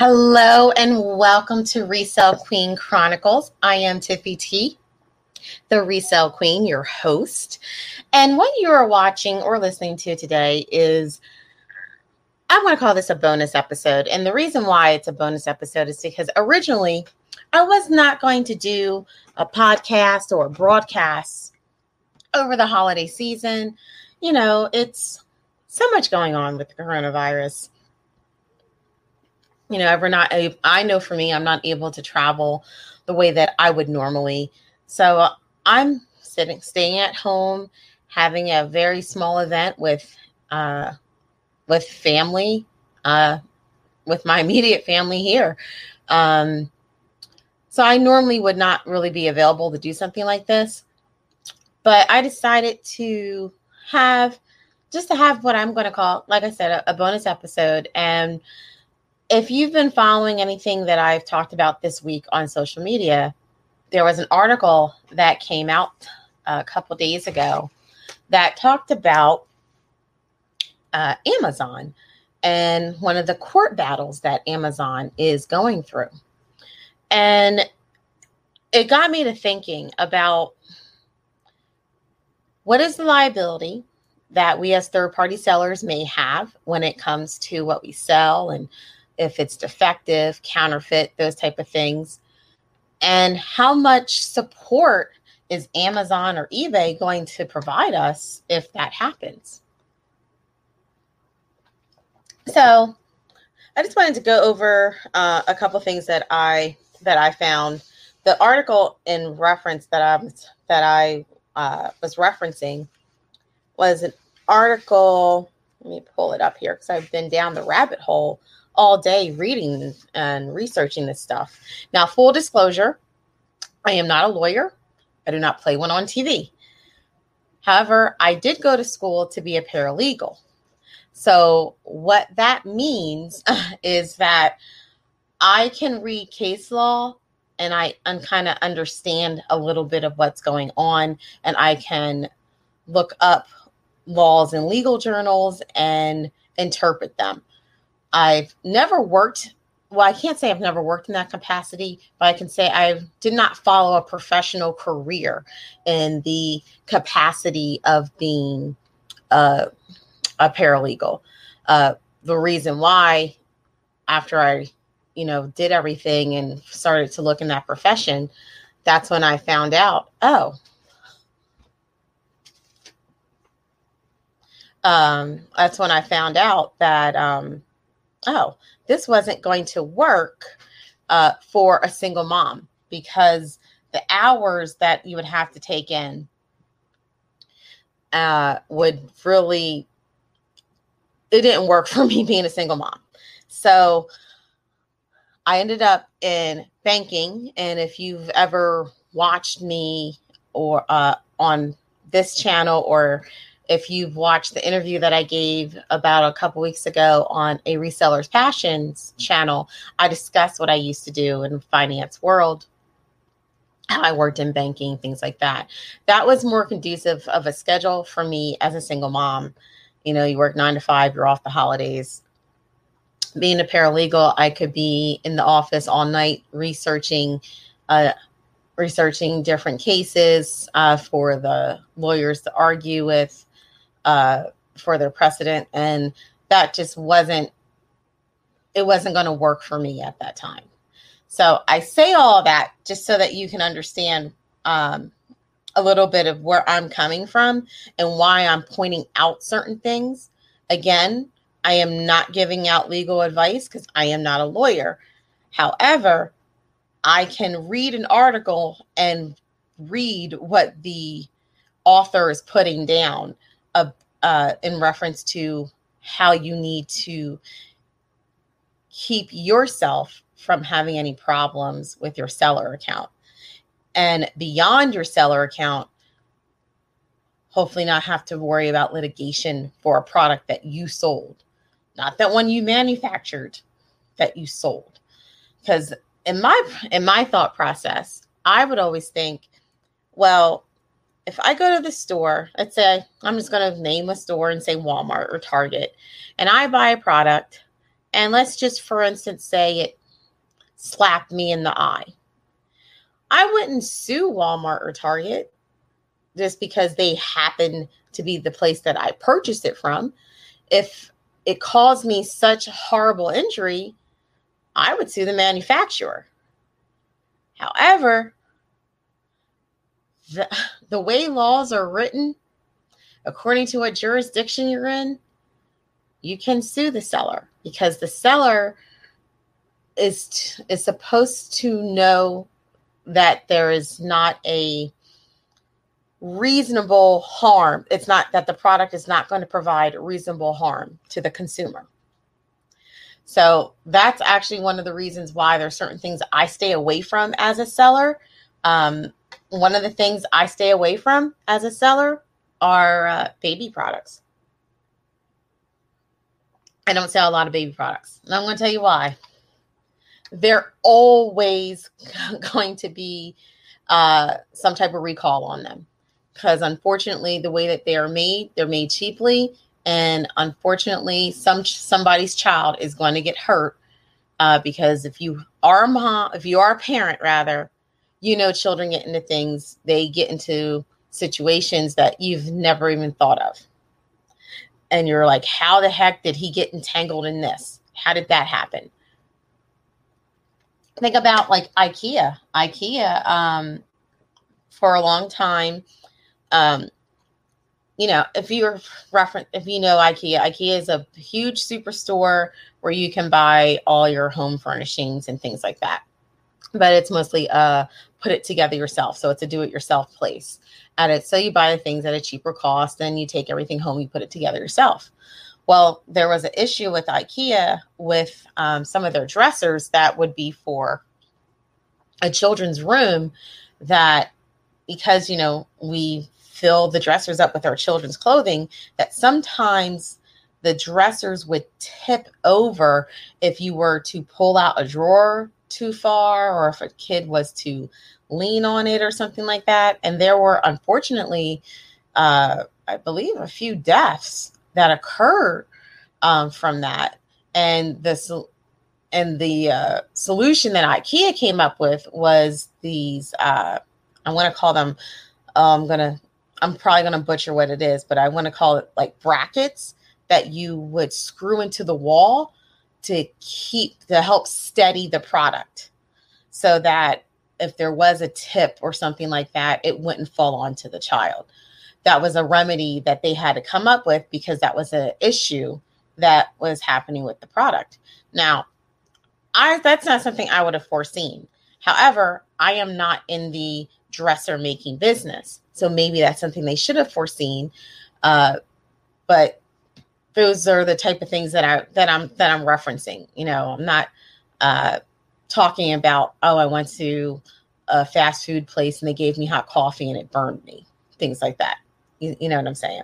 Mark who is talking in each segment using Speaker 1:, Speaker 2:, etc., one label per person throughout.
Speaker 1: Hello and welcome to Resale Queen Chronicles. I am Tiffy T, the Resale Queen, your host. And what you are watching or listening to today is I want to call this a bonus episode. And the reason why it's a bonus episode is because originally I was not going to do a podcast or a broadcast over the holiday season. You know, it's so much going on with the coronavirus you know, ever not, I know for me, I'm not able to travel the way that I would normally. So I'm sitting, staying at home, having a very small event with, uh, with family, uh, with my immediate family here. Um, so I normally would not really be available to do something like this, but I decided to have just to have what I'm going to call, like I said, a, a bonus episode and if you've been following anything that I've talked about this week on social media, there was an article that came out a couple days ago that talked about uh, Amazon and one of the court battles that Amazon is going through. And it got me to thinking about what is the liability that we as third party sellers may have when it comes to what we sell and if it's defective, counterfeit, those type of things. And how much support is Amazon or eBay going to provide us if that happens? So, I just wanted to go over uh, a couple things that I that I found. The article in reference that I was that I uh, was referencing was an article. Let me pull it up here because I've been down the rabbit hole all day reading and researching this stuff. Now, full disclosure, I am not a lawyer. I do not play one on TV. However, I did go to school to be a paralegal. So, what that means is that I can read case law and I kind of understand a little bit of what's going on, and I can look up laws in legal journals and interpret them. I've never worked. Well, I can't say I've never worked in that capacity, but I can say I did not follow a professional career in the capacity of being a, a paralegal. Uh, the reason why, after I, you know, did everything and started to look in that profession, that's when I found out, oh, um, that's when I found out that um, oh, this wasn't going to work uh, for a single mom because the hours that you would have to take in uh, would really, it didn't work for me being a single mom. So I ended up in banking. And if you've ever watched me or uh, on this channel or if you've watched the interview that I gave about a couple weeks ago on a reseller's passions channel, I discussed what I used to do in finance world, how I worked in banking, things like that. That was more conducive of a schedule for me as a single mom. You know, you work nine to five, you're off the holidays. Being a paralegal, I could be in the office all night researching uh, researching different cases uh, for the lawyers to argue with uh, for their precedent, and that just wasn't it wasn't going to work for me at that time. So I say all that just so that you can understand um, a little bit of where I'm coming from and why I'm pointing out certain things. Again, I am not giving out legal advice because I am not a lawyer. However, I can read an article and read what the author is putting down uh, in reference to how you need to keep yourself from having any problems with your seller account. And beyond your seller account, hopefully not have to worry about litigation for a product that you sold, not that one you manufactured, that you sold. Because in my in my thought process, I would always think, well, if I go to the store, let's say I'm just going to name a store and say Walmart or Target, and I buy a product and let's just, for instance, say it slapped me in the eye. I wouldn't sue Walmart or Target just because they happen to be the place that I purchased it from. If it caused me such horrible injury, I would sue the manufacturer. However, the, the way laws are written, according to what jurisdiction you're in, you can sue the seller because the seller is is supposed to know that there is not a reasonable harm. It's not that the product is not going to provide reasonable harm to the consumer. So that's actually one of the reasons why there's certain things I stay away from as a seller. Um, one of the things I stay away from as a seller are uh, baby products. I don't sell a lot of baby products. And I'm going to tell you why. They're always going to be uh, some type of recall on them because unfortunately, the way that they are made, they're made cheaply and unfortunately some somebody's child is going to get hurt uh, because if you are a mom if you are a parent rather you know children get into things they get into situations that you've never even thought of. And you're like how the heck did he get entangled in this? How did that happen? Think about like ikea. Ikea um, for a long time um, you know, if you're reference, if you know IKEA, IKEA is a huge superstore where you can buy all your home furnishings and things like that. But it's mostly uh put it together yourself. So it's a do-it-yourself place. At it, so you buy the things at a cheaper cost, then you take everything home, you put it together yourself. Well, there was an issue with IKEA with um, some of their dressers that would be for a children's room that because you know we fill the dressers up with our children's clothing that sometimes the dressers would tip over if you were to pull out a drawer too far or if a kid was to lean on it or something like that. And there were, unfortunately, uh, I believe, a few deaths that occurred um, from that. And the and the uh, solution that IKEA came up with was these. Uh, I'm going to call them. Uh, I'm to I'm probably to butcher what it is, but I want to call it like brackets that you would screw into the wall to keep to help steady the product so that if there was a tip or something like that, it wouldn't fall onto the child. That was a remedy that they had to come up with because that was an issue that was happening with the product. Now, I that's not something I would have foreseen. However, I am not in the dresser making business. So maybe that's something they should have foreseen. Uh, but those are the type of things that I that I'm that I'm referencing. You know, I'm not uh, talking about oh I went to a fast food place and they gave me hot coffee and it burned me, things like that. You, you know what I'm saying?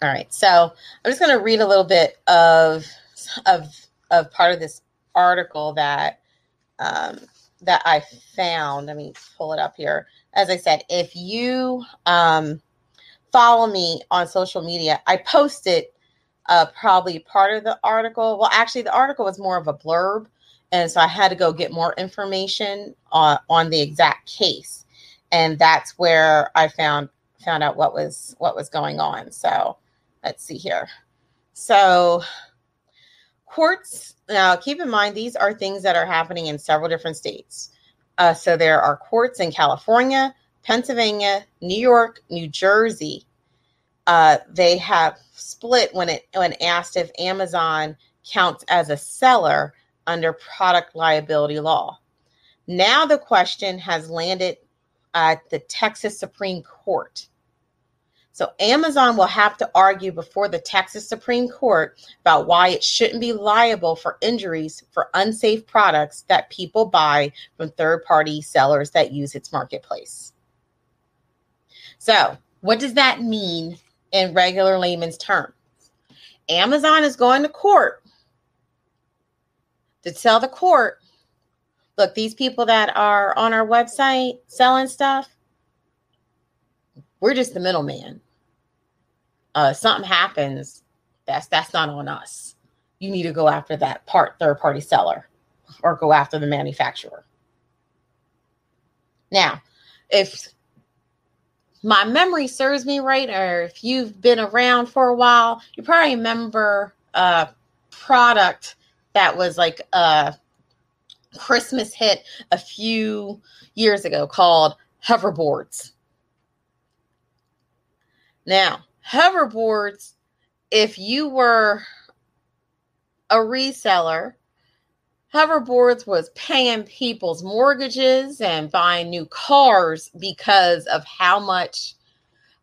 Speaker 1: All right, so I'm just going to read a little bit of of of part of this article that um, that I found. Let me pull it up here. As I said, if you um, follow me on social media, I posted uh, probably part of the article. Well, actually, the article was more of a blurb. And so I had to go get more information on, on the exact case. And that's where I found found out what was what was going on. So let's see here. So courts now, keep in mind, these are things that are happening in several different states. Uh, so there are courts in California, Pennsylvania, New York, New Jersey. Uh, they have split when it when asked if Amazon counts as a seller under product liability law. Now the question has landed at the Texas Supreme Court. So Amazon will have to argue before the Texas Supreme Court about why it shouldn't be liable for injuries for unsafe products that people buy from third party sellers that use its marketplace. So, what does that mean in regular layman's terms? Amazon is going to court to tell the court look, these people that are on our website selling stuff, we're just the middleman uh, something happens, that's that's not on us. you need to go after that part third party seller or go after the manufacturer. Now, if my memory serves me right, or if you've been around for a while, you probably remember a product that was like a Christmas hit a few years ago called hoverboards. Now, hoverboards, if you were a reseller, hoverboards was paying people's mortgages and buying new cars because of how much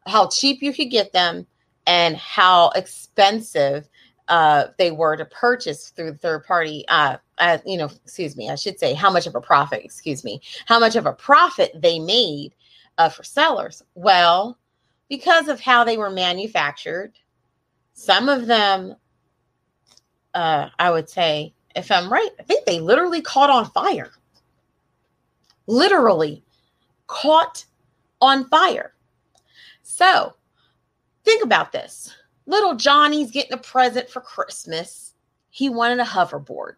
Speaker 1: how cheap you could get them and how expensive uh, they were to purchase through third party uh, uh, you know excuse me i should say how much of a profit excuse me how much of a profit they made uh, for sellers. Well because of how they were manufactured some of them uh, i would say if I'm right, I think they literally caught on fire. Literally caught on fire. So think about this. Little Johnny's getting a present for Christmas. He wanted a hoverboard.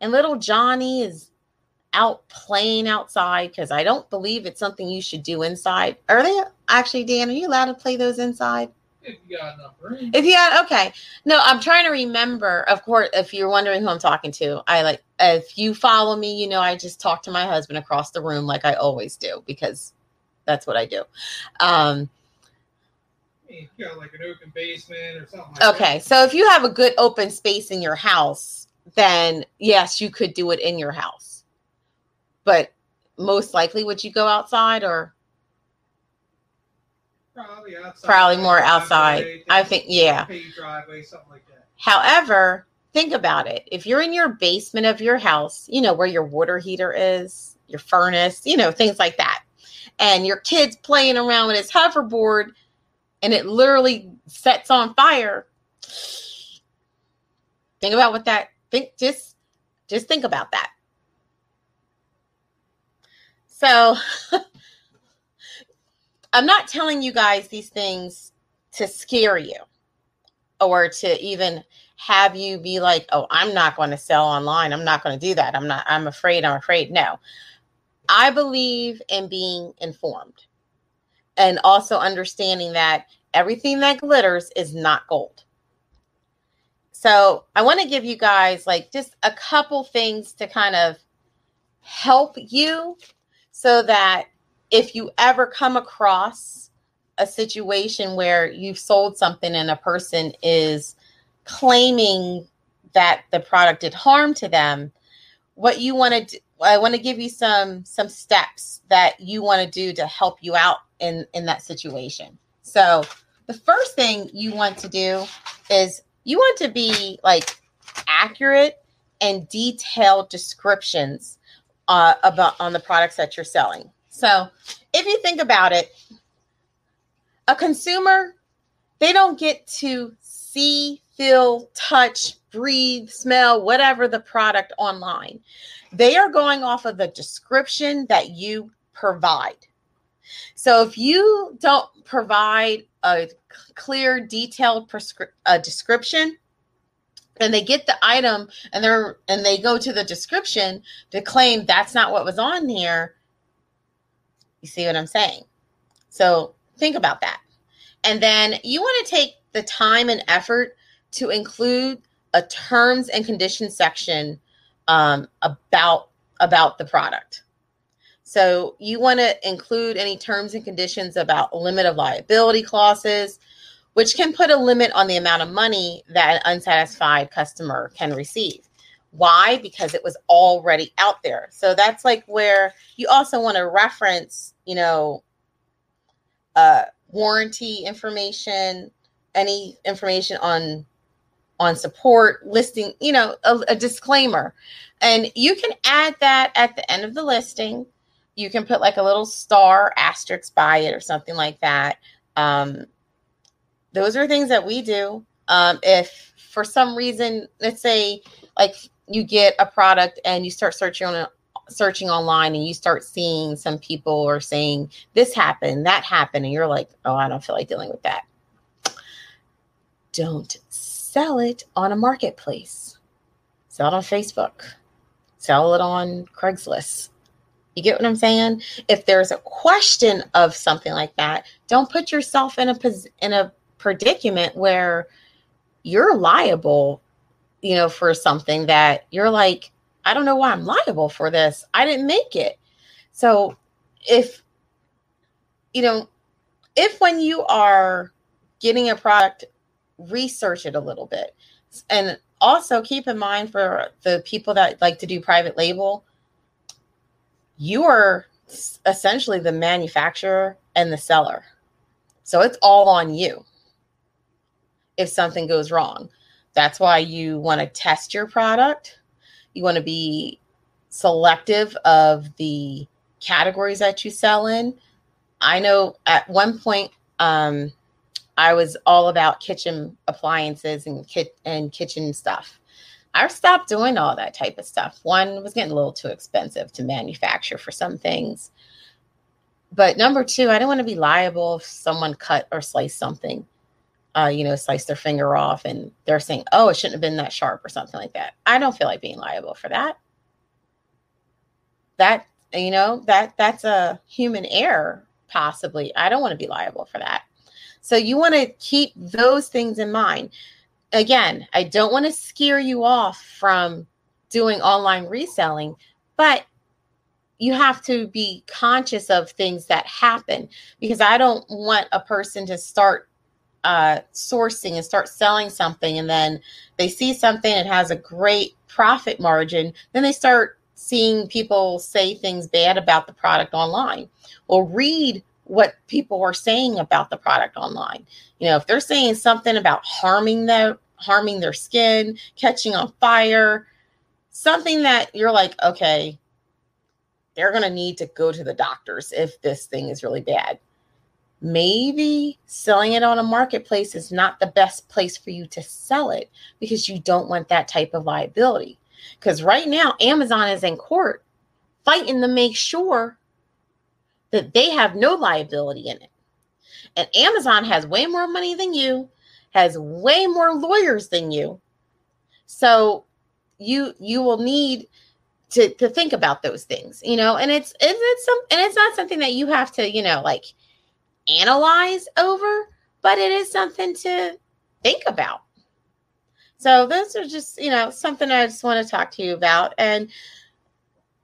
Speaker 1: And little Johnny is out playing outside because I don't believe it's something you should do inside. Are they actually, Dan? Are you allowed to play those inside?
Speaker 2: If you got enough room.
Speaker 1: If you had okay, no, I'm trying to remember. Of course, if you're wondering who I'm talking to, I like if you follow me, you know I just talk to my husband across the room like I always do because that's what I do. Um,
Speaker 2: you got like an open basement or something. Like
Speaker 1: okay, so if you have a good open space in your house, then yes, you could do it in your house. But most likely, would you go outside or?
Speaker 2: Probably outside.
Speaker 1: Probably more outside. I think, yeah.
Speaker 2: Driveway, something like that.
Speaker 1: However, think about it. If you're in your basement of your house, you know, where your water heater is, your furnace, you know, things like that, and your kid's playing around with his hoverboard and it literally sets on fire. Think about what that think just just think about that. So I'm not telling you guys these things to scare you or to even have you be like, oh, I'm not going to sell online. I'm not going to do that. I'm not, I'm afraid. I'm afraid. No. I believe in being informed and also understanding that everything that glitters is not gold. So I want to give you guys like just a couple things to kind of help you so that if you ever come across a situation where you've sold something and a person is claiming that the product did harm to them, what you want to I want to give you some some steps that you want to do to help you out in in that situation. So, the first thing you want to do is you want to be like accurate and detailed descriptions uh, about on the products that you're selling. So if you think about it, a consumer, they don't get to see, feel, touch, breathe, smell, whatever the product online. They are going off of the description that you provide. So if you don't provide a clear, detailed prescri- uh, description, and they get the item and they're and they go to the description to claim that's not what was on here you see what I'm saying? So think about that. And then you want to take the time and effort to include a terms and conditions section um, about about the product. So you want to include any terms and conditions about limit of liability clauses, which can put a limit on the amount of money that an unsatisfied customer can receive. Why? Because it was already out there. So that's like where you also want to reference, you know, uh, warranty information, any information on on support listing, you know, a, a disclaimer. And you can add that at the end of the listing. You can put like a little star asterisk by it or something like that. Um, those are things that we do. Um, if for some reason, let's say like you get a product and you start searching on searching online and you start seeing some people are saying this happened, that happened, and you're like, oh, I don't feel like dealing with that. Don't sell it on a marketplace, sell it on Facebook, sell it on Craigslist. You get what I'm saying? If there's a question of something like that, don't put yourself in a in a predicament where you're liable, you know, for something that you're like, I don't know why I'm liable for this. I didn't make it. So if you know, if when you are getting a product, research it a little bit. And also keep in mind for the people that like to do private label, you are essentially the manufacturer and the seller. So it's all on you if something goes wrong. That's why you want to test your product. You want to be selective of the categories that you sell in. I know at one point um, I was all about kitchen appliances and kit and kitchen stuff. I stopped doing all that type of stuff. One was getting a little too expensive to manufacture for some things. But number two, I didn't want to be liable if someone cut or sliced something, uh, you know, slice their finger off and they're saying, oh, it shouldn't have been that sharp or something like that. I don't feel like being liable for that. That, you know, that that's a human error, possibly. I don't want to be liable for that. So you want to keep those things in mind again, I don't want to scare you off from doing online reselling, but you have to be conscious of things that happen because I don't want a person to start uh, sourcing and start selling something and then they see something that has a great profit margin, then they start seeing people say things bad about the product online or read what people are saying about the product online. You know, if they're saying something about harming their harming their skin, catching on fire, something that you're like, okay, they're going to need to go to the doctors if this thing is really bad. Maybe selling it on a marketplace is not the best place for you to sell it because you don't want that type of liability. Because right now, Amazon is in court fighting to make sure that they have no liability in it. And Amazon has way more money than you, has way more lawyers than you. So you you will need to to think about those things, you know, and it's it's, some and it's not something that you have to, you know, like analyze over, but it is something to think about. So those are just, you know, something I just want to talk to you about. And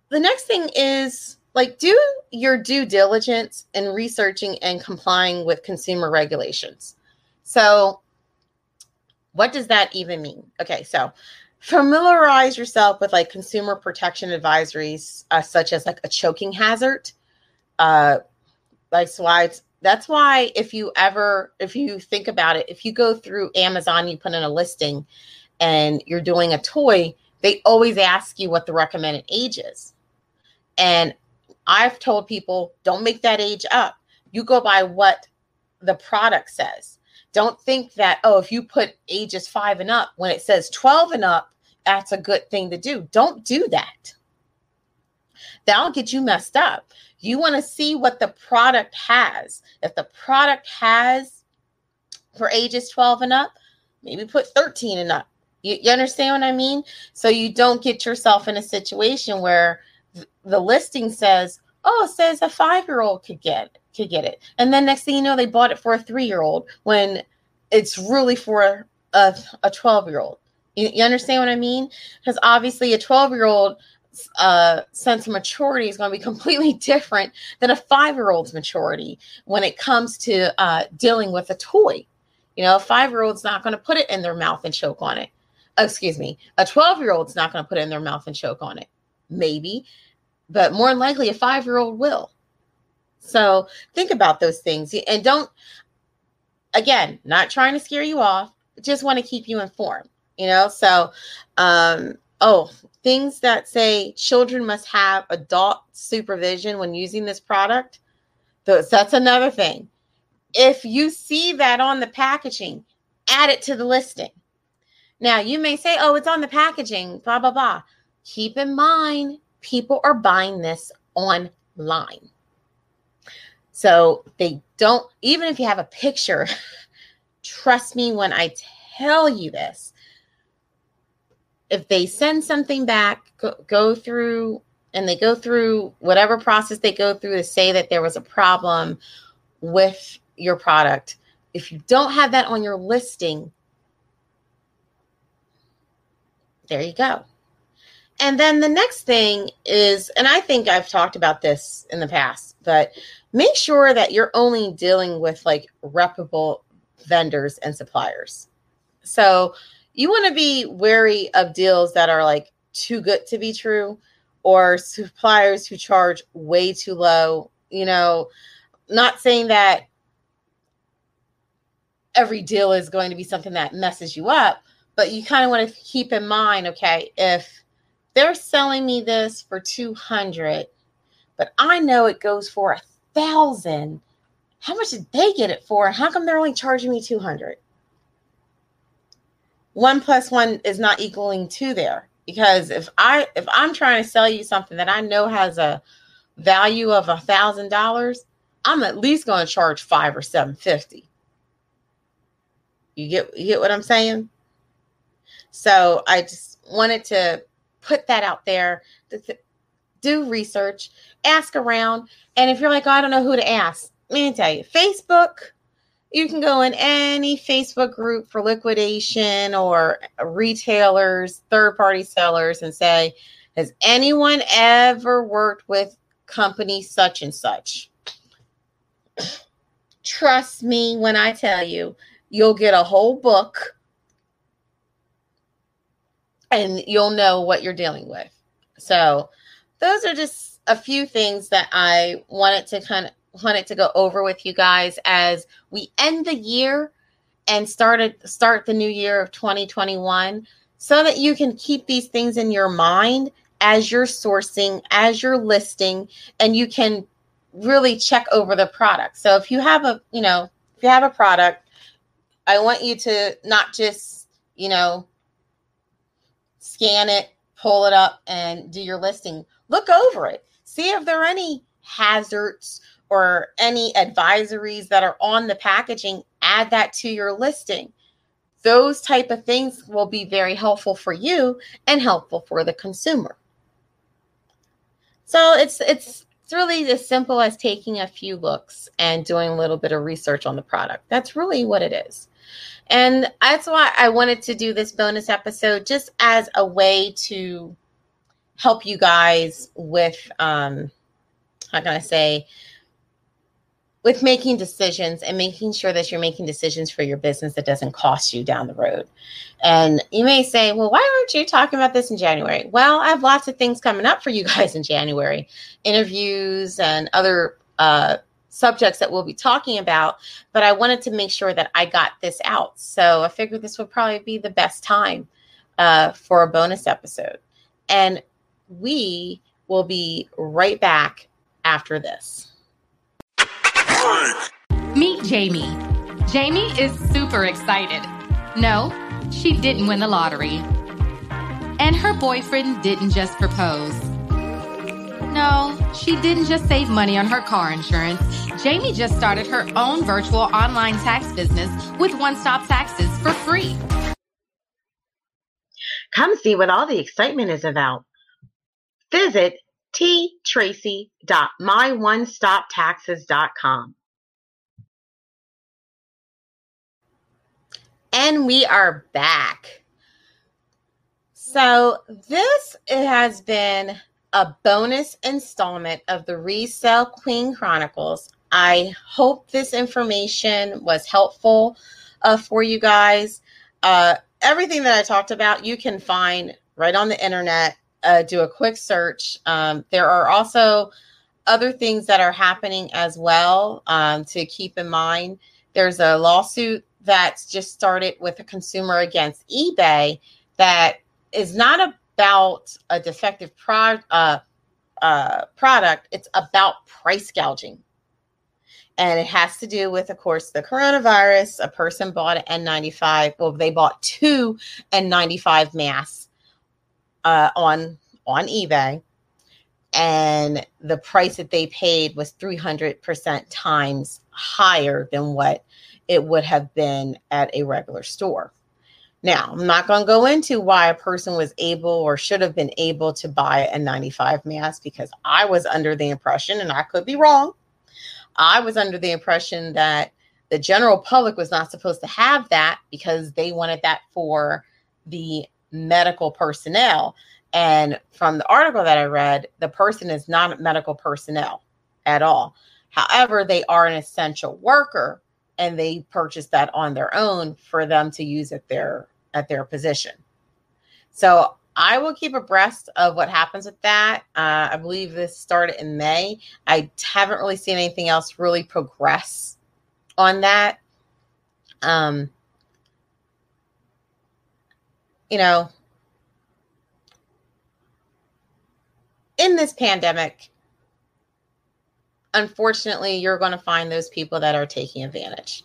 Speaker 1: the next thing is like do your due diligence in researching and complying with consumer regulations. So, what does that even mean? Okay, so familiarize yourself with like consumer protection advisories, uh, such as like a choking hazard. Uh, why it's that's why if you ever if you think about it, if you go through Amazon, you put in a listing, and you're doing a toy, they always ask you what the recommended age is. And I've told people don't make that age up. You go by what the product says. Don't think that, oh, if you put ages five and up, when it says 12 and up, that's a good thing to do. Don't do that. That'll get you messed up. You want to see what the product has. If the product has for ages 12 and up, maybe put 13 and up. You, you understand what I mean? So you don't get yourself in a situation where the listing says, oh, it says a five year old could get could get it, and then next thing you know, they bought it for a three year old when it's really for a a twelve year old. You, you, understand what I mean? Because obviously, a twelve year old uh, sense of maturity is going to be completely different than a five year old's maturity when it comes to uh, dealing with a toy. You know, a five year old's not going to put it in their mouth and choke on it. excuse me, a 12 year old's not going to put it in their mouth and choke on it. Maybe but more likely a five year old will. So think about those things and don't, again, not trying to scare you off, just want to keep you informed, you know? So, um, oh, things that say children must have adult supervision when using this product. That's another thing. If you see that on the packaging, add it to the listing. Now, you may say, oh, it's on the packaging, blah, blah, blah. Keep in mind, people are buying this online. So they don't, even if you have a picture, trust me when I tell you this. If they send something back, go, go through and they go through whatever process they go through to say that there was a problem with your product. If you don't have that on your listing, there you go. And then the next thing is, and I think I've talked about this in the past, but make sure that you're only dealing with like reputable vendors and suppliers. So you want to be wary of deals that are like too good to be true or suppliers who charge way too low. You know, not saying that every deal is going to be something that messes you up, but you kind of want to keep in mind okay, if they're selling me this for 200, but I know it goes for a thousand. How much did they get it for? How come they're only charging me 200? One plus one is not equaling two there because if I if I'm trying to sell you something that I know has a value of a thousand dollars, I'm at least going to charge five or seven fifty. You get you get what I'm saying? So I just wanted to put that out there. Do research, ask around, and if you're like, oh, I don't know who to ask, let me tell you, Facebook. You can go in any Facebook group for liquidation or retailers, third party sellers, and say, Has anyone ever worked with company such and such? Trust me when I tell you, you'll get a whole book and you'll know what you're dealing with. So, those are just a few things that I wanted to kind of wanted to go over with you guys as we end the year and started start the new year of 2021 so that you can keep these things in your mind as you're sourcing, as you're listing, and you can really check over the product. So if you have a, you know, if you have a product, I want you to not just, you know, scan it, pull it up, and do your listing. Look over it. See if there are any hazards or any advisories that are on the packaging. Add that to your listing. Those type of things will be very helpful for you and helpful for the consumer. So it's it's it's really as simple as taking a few looks and doing a little bit of research on the product. That's really what it is. And that's why I wanted to do this bonus episode just as a way to help you guys with um how can I say with making decisions and making sure that you're making decisions for your business that doesn't cost you down the road. And you may say, well, why aren't you talking about this in January? Well, I have lots of things coming up for you guys in January interviews and other uh, subjects that we'll be talking about, but I wanted to make sure that I got this out. So I figured this would probably be the best time uh, for a bonus episode. And we will be right back after this.
Speaker 3: Meet Jamie. Jamie is super excited. No, she didn't win the lottery. And her boyfriend didn't just propose. No, she didn't just save money on her car insurance. Jamie just started her own virtual online tax business with One Stop Taxes for free.
Speaker 1: Come see what all the excitement is about. Visit ttracy.myonestoptaxes.com. And we are back. So, this has been a bonus installment of the Resale Queen Chronicles. I hope this information was helpful uh, for you guys. Uh, everything that I talked about, you can find right on the internet. Uh, do a quick search. Um, there are also other things that are happening as well um, to keep in mind. There's a lawsuit that's just started with a consumer against eBay that is not about a defective pro- uh, uh, product, it's about price gouging. And it has to do with, of course, the coronavirus. A person bought an N95. Well, they bought two N95 masks uh, on on eBay, and the price that they paid was 300% times higher than what it would have been at a regular store. Now, I'm not going to go into why a person was able or should have been able to buy a 95 mask because I was under the impression, and I could be wrong, I was under the impression that the general public was not supposed to have that because they wanted that for the medical personnel. And from the article that I read, the person is not medical personnel at all. However, they are an essential worker and they purchase that on their own for them to use at their at their position. So I will keep abreast of what happens with that. Uh, I believe this started in May. I haven't really seen anything else really progress on that. Um, you know, in this pandemic, unfortunately, you're going to find those people that are taking advantage.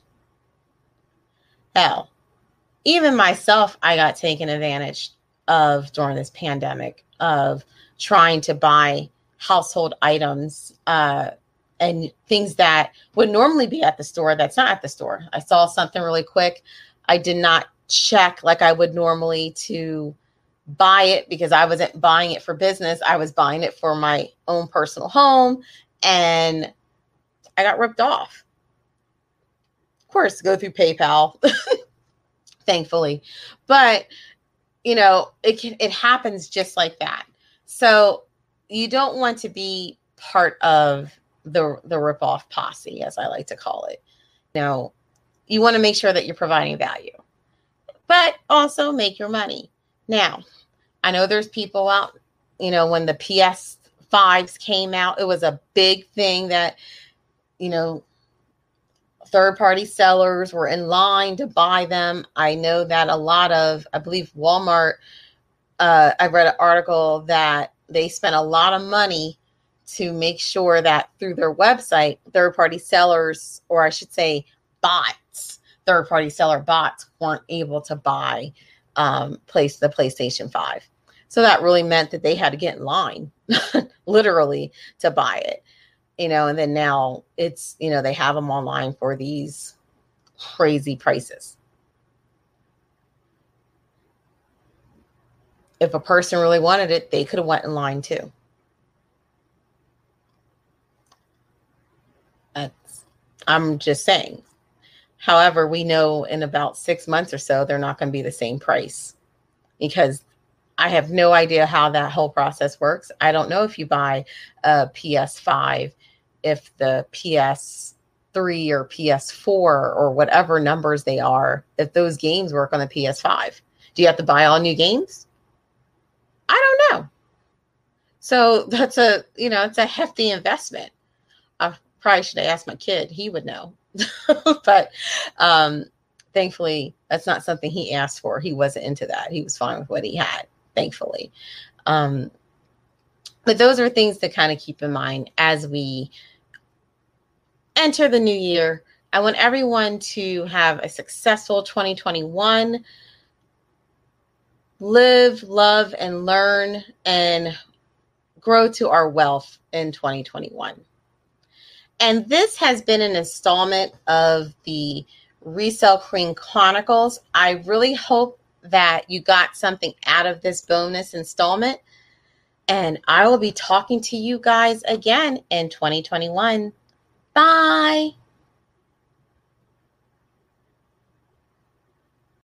Speaker 1: Hell, even myself, I got taken advantage of during this pandemic of trying to buy household items uh, and things that would normally be at the store that's not at the store. I saw something really quick. I did not check like I would normally to buy it because I wasn't buying it for business. I was buying it for my own personal home and I got ripped off. Of course, go through PayPal, thankfully. But you know, it can it happens just like that. So you don't want to be part of the the ripoff posse, as I like to call it. You know, you want to make sure that you're providing value, but also make your money. Now, I know there's people out, you know, when the PS5s came out, it was a big thing that, you know, third party sellers were in line to buy them. I know that a lot of, I believe Walmart, uh, I read an article that they spent a lot of money to make sure that through their website, third party sellers, or I should say bots, third party seller bots weren't able to buy um, place the PlayStation 5. So that really meant that they had to get in line, literally, to buy it you know, and then now it's, you know, they have them online for these crazy prices. If a person really wanted it, they could have went in line too. That's, I'm just saying. However, we know in about six months or so, they're not going to be the same price because I have no idea how that whole process works. I don't know if you buy a PS5 if the PS3 or PS4 or whatever numbers they are, if those games work on the PS5. Do you have to buy all new games? I don't know. So that's a, you know, it's a hefty investment. I probably should have asked my kid. He would know. but um, thankfully, that's not something he asked for. He wasn't into that. He was fine with what he had, thankfully. Um, but those are things to kind of keep in mind as we enter the new year. I want everyone to have a successful 2021. Live, love, and learn and grow to our wealth in 2021. And this has been an installment of the Resale Queen Chronicles. I really hope that you got something out of this bonus installment. And I will be talking to you guys again in 2021. Bye.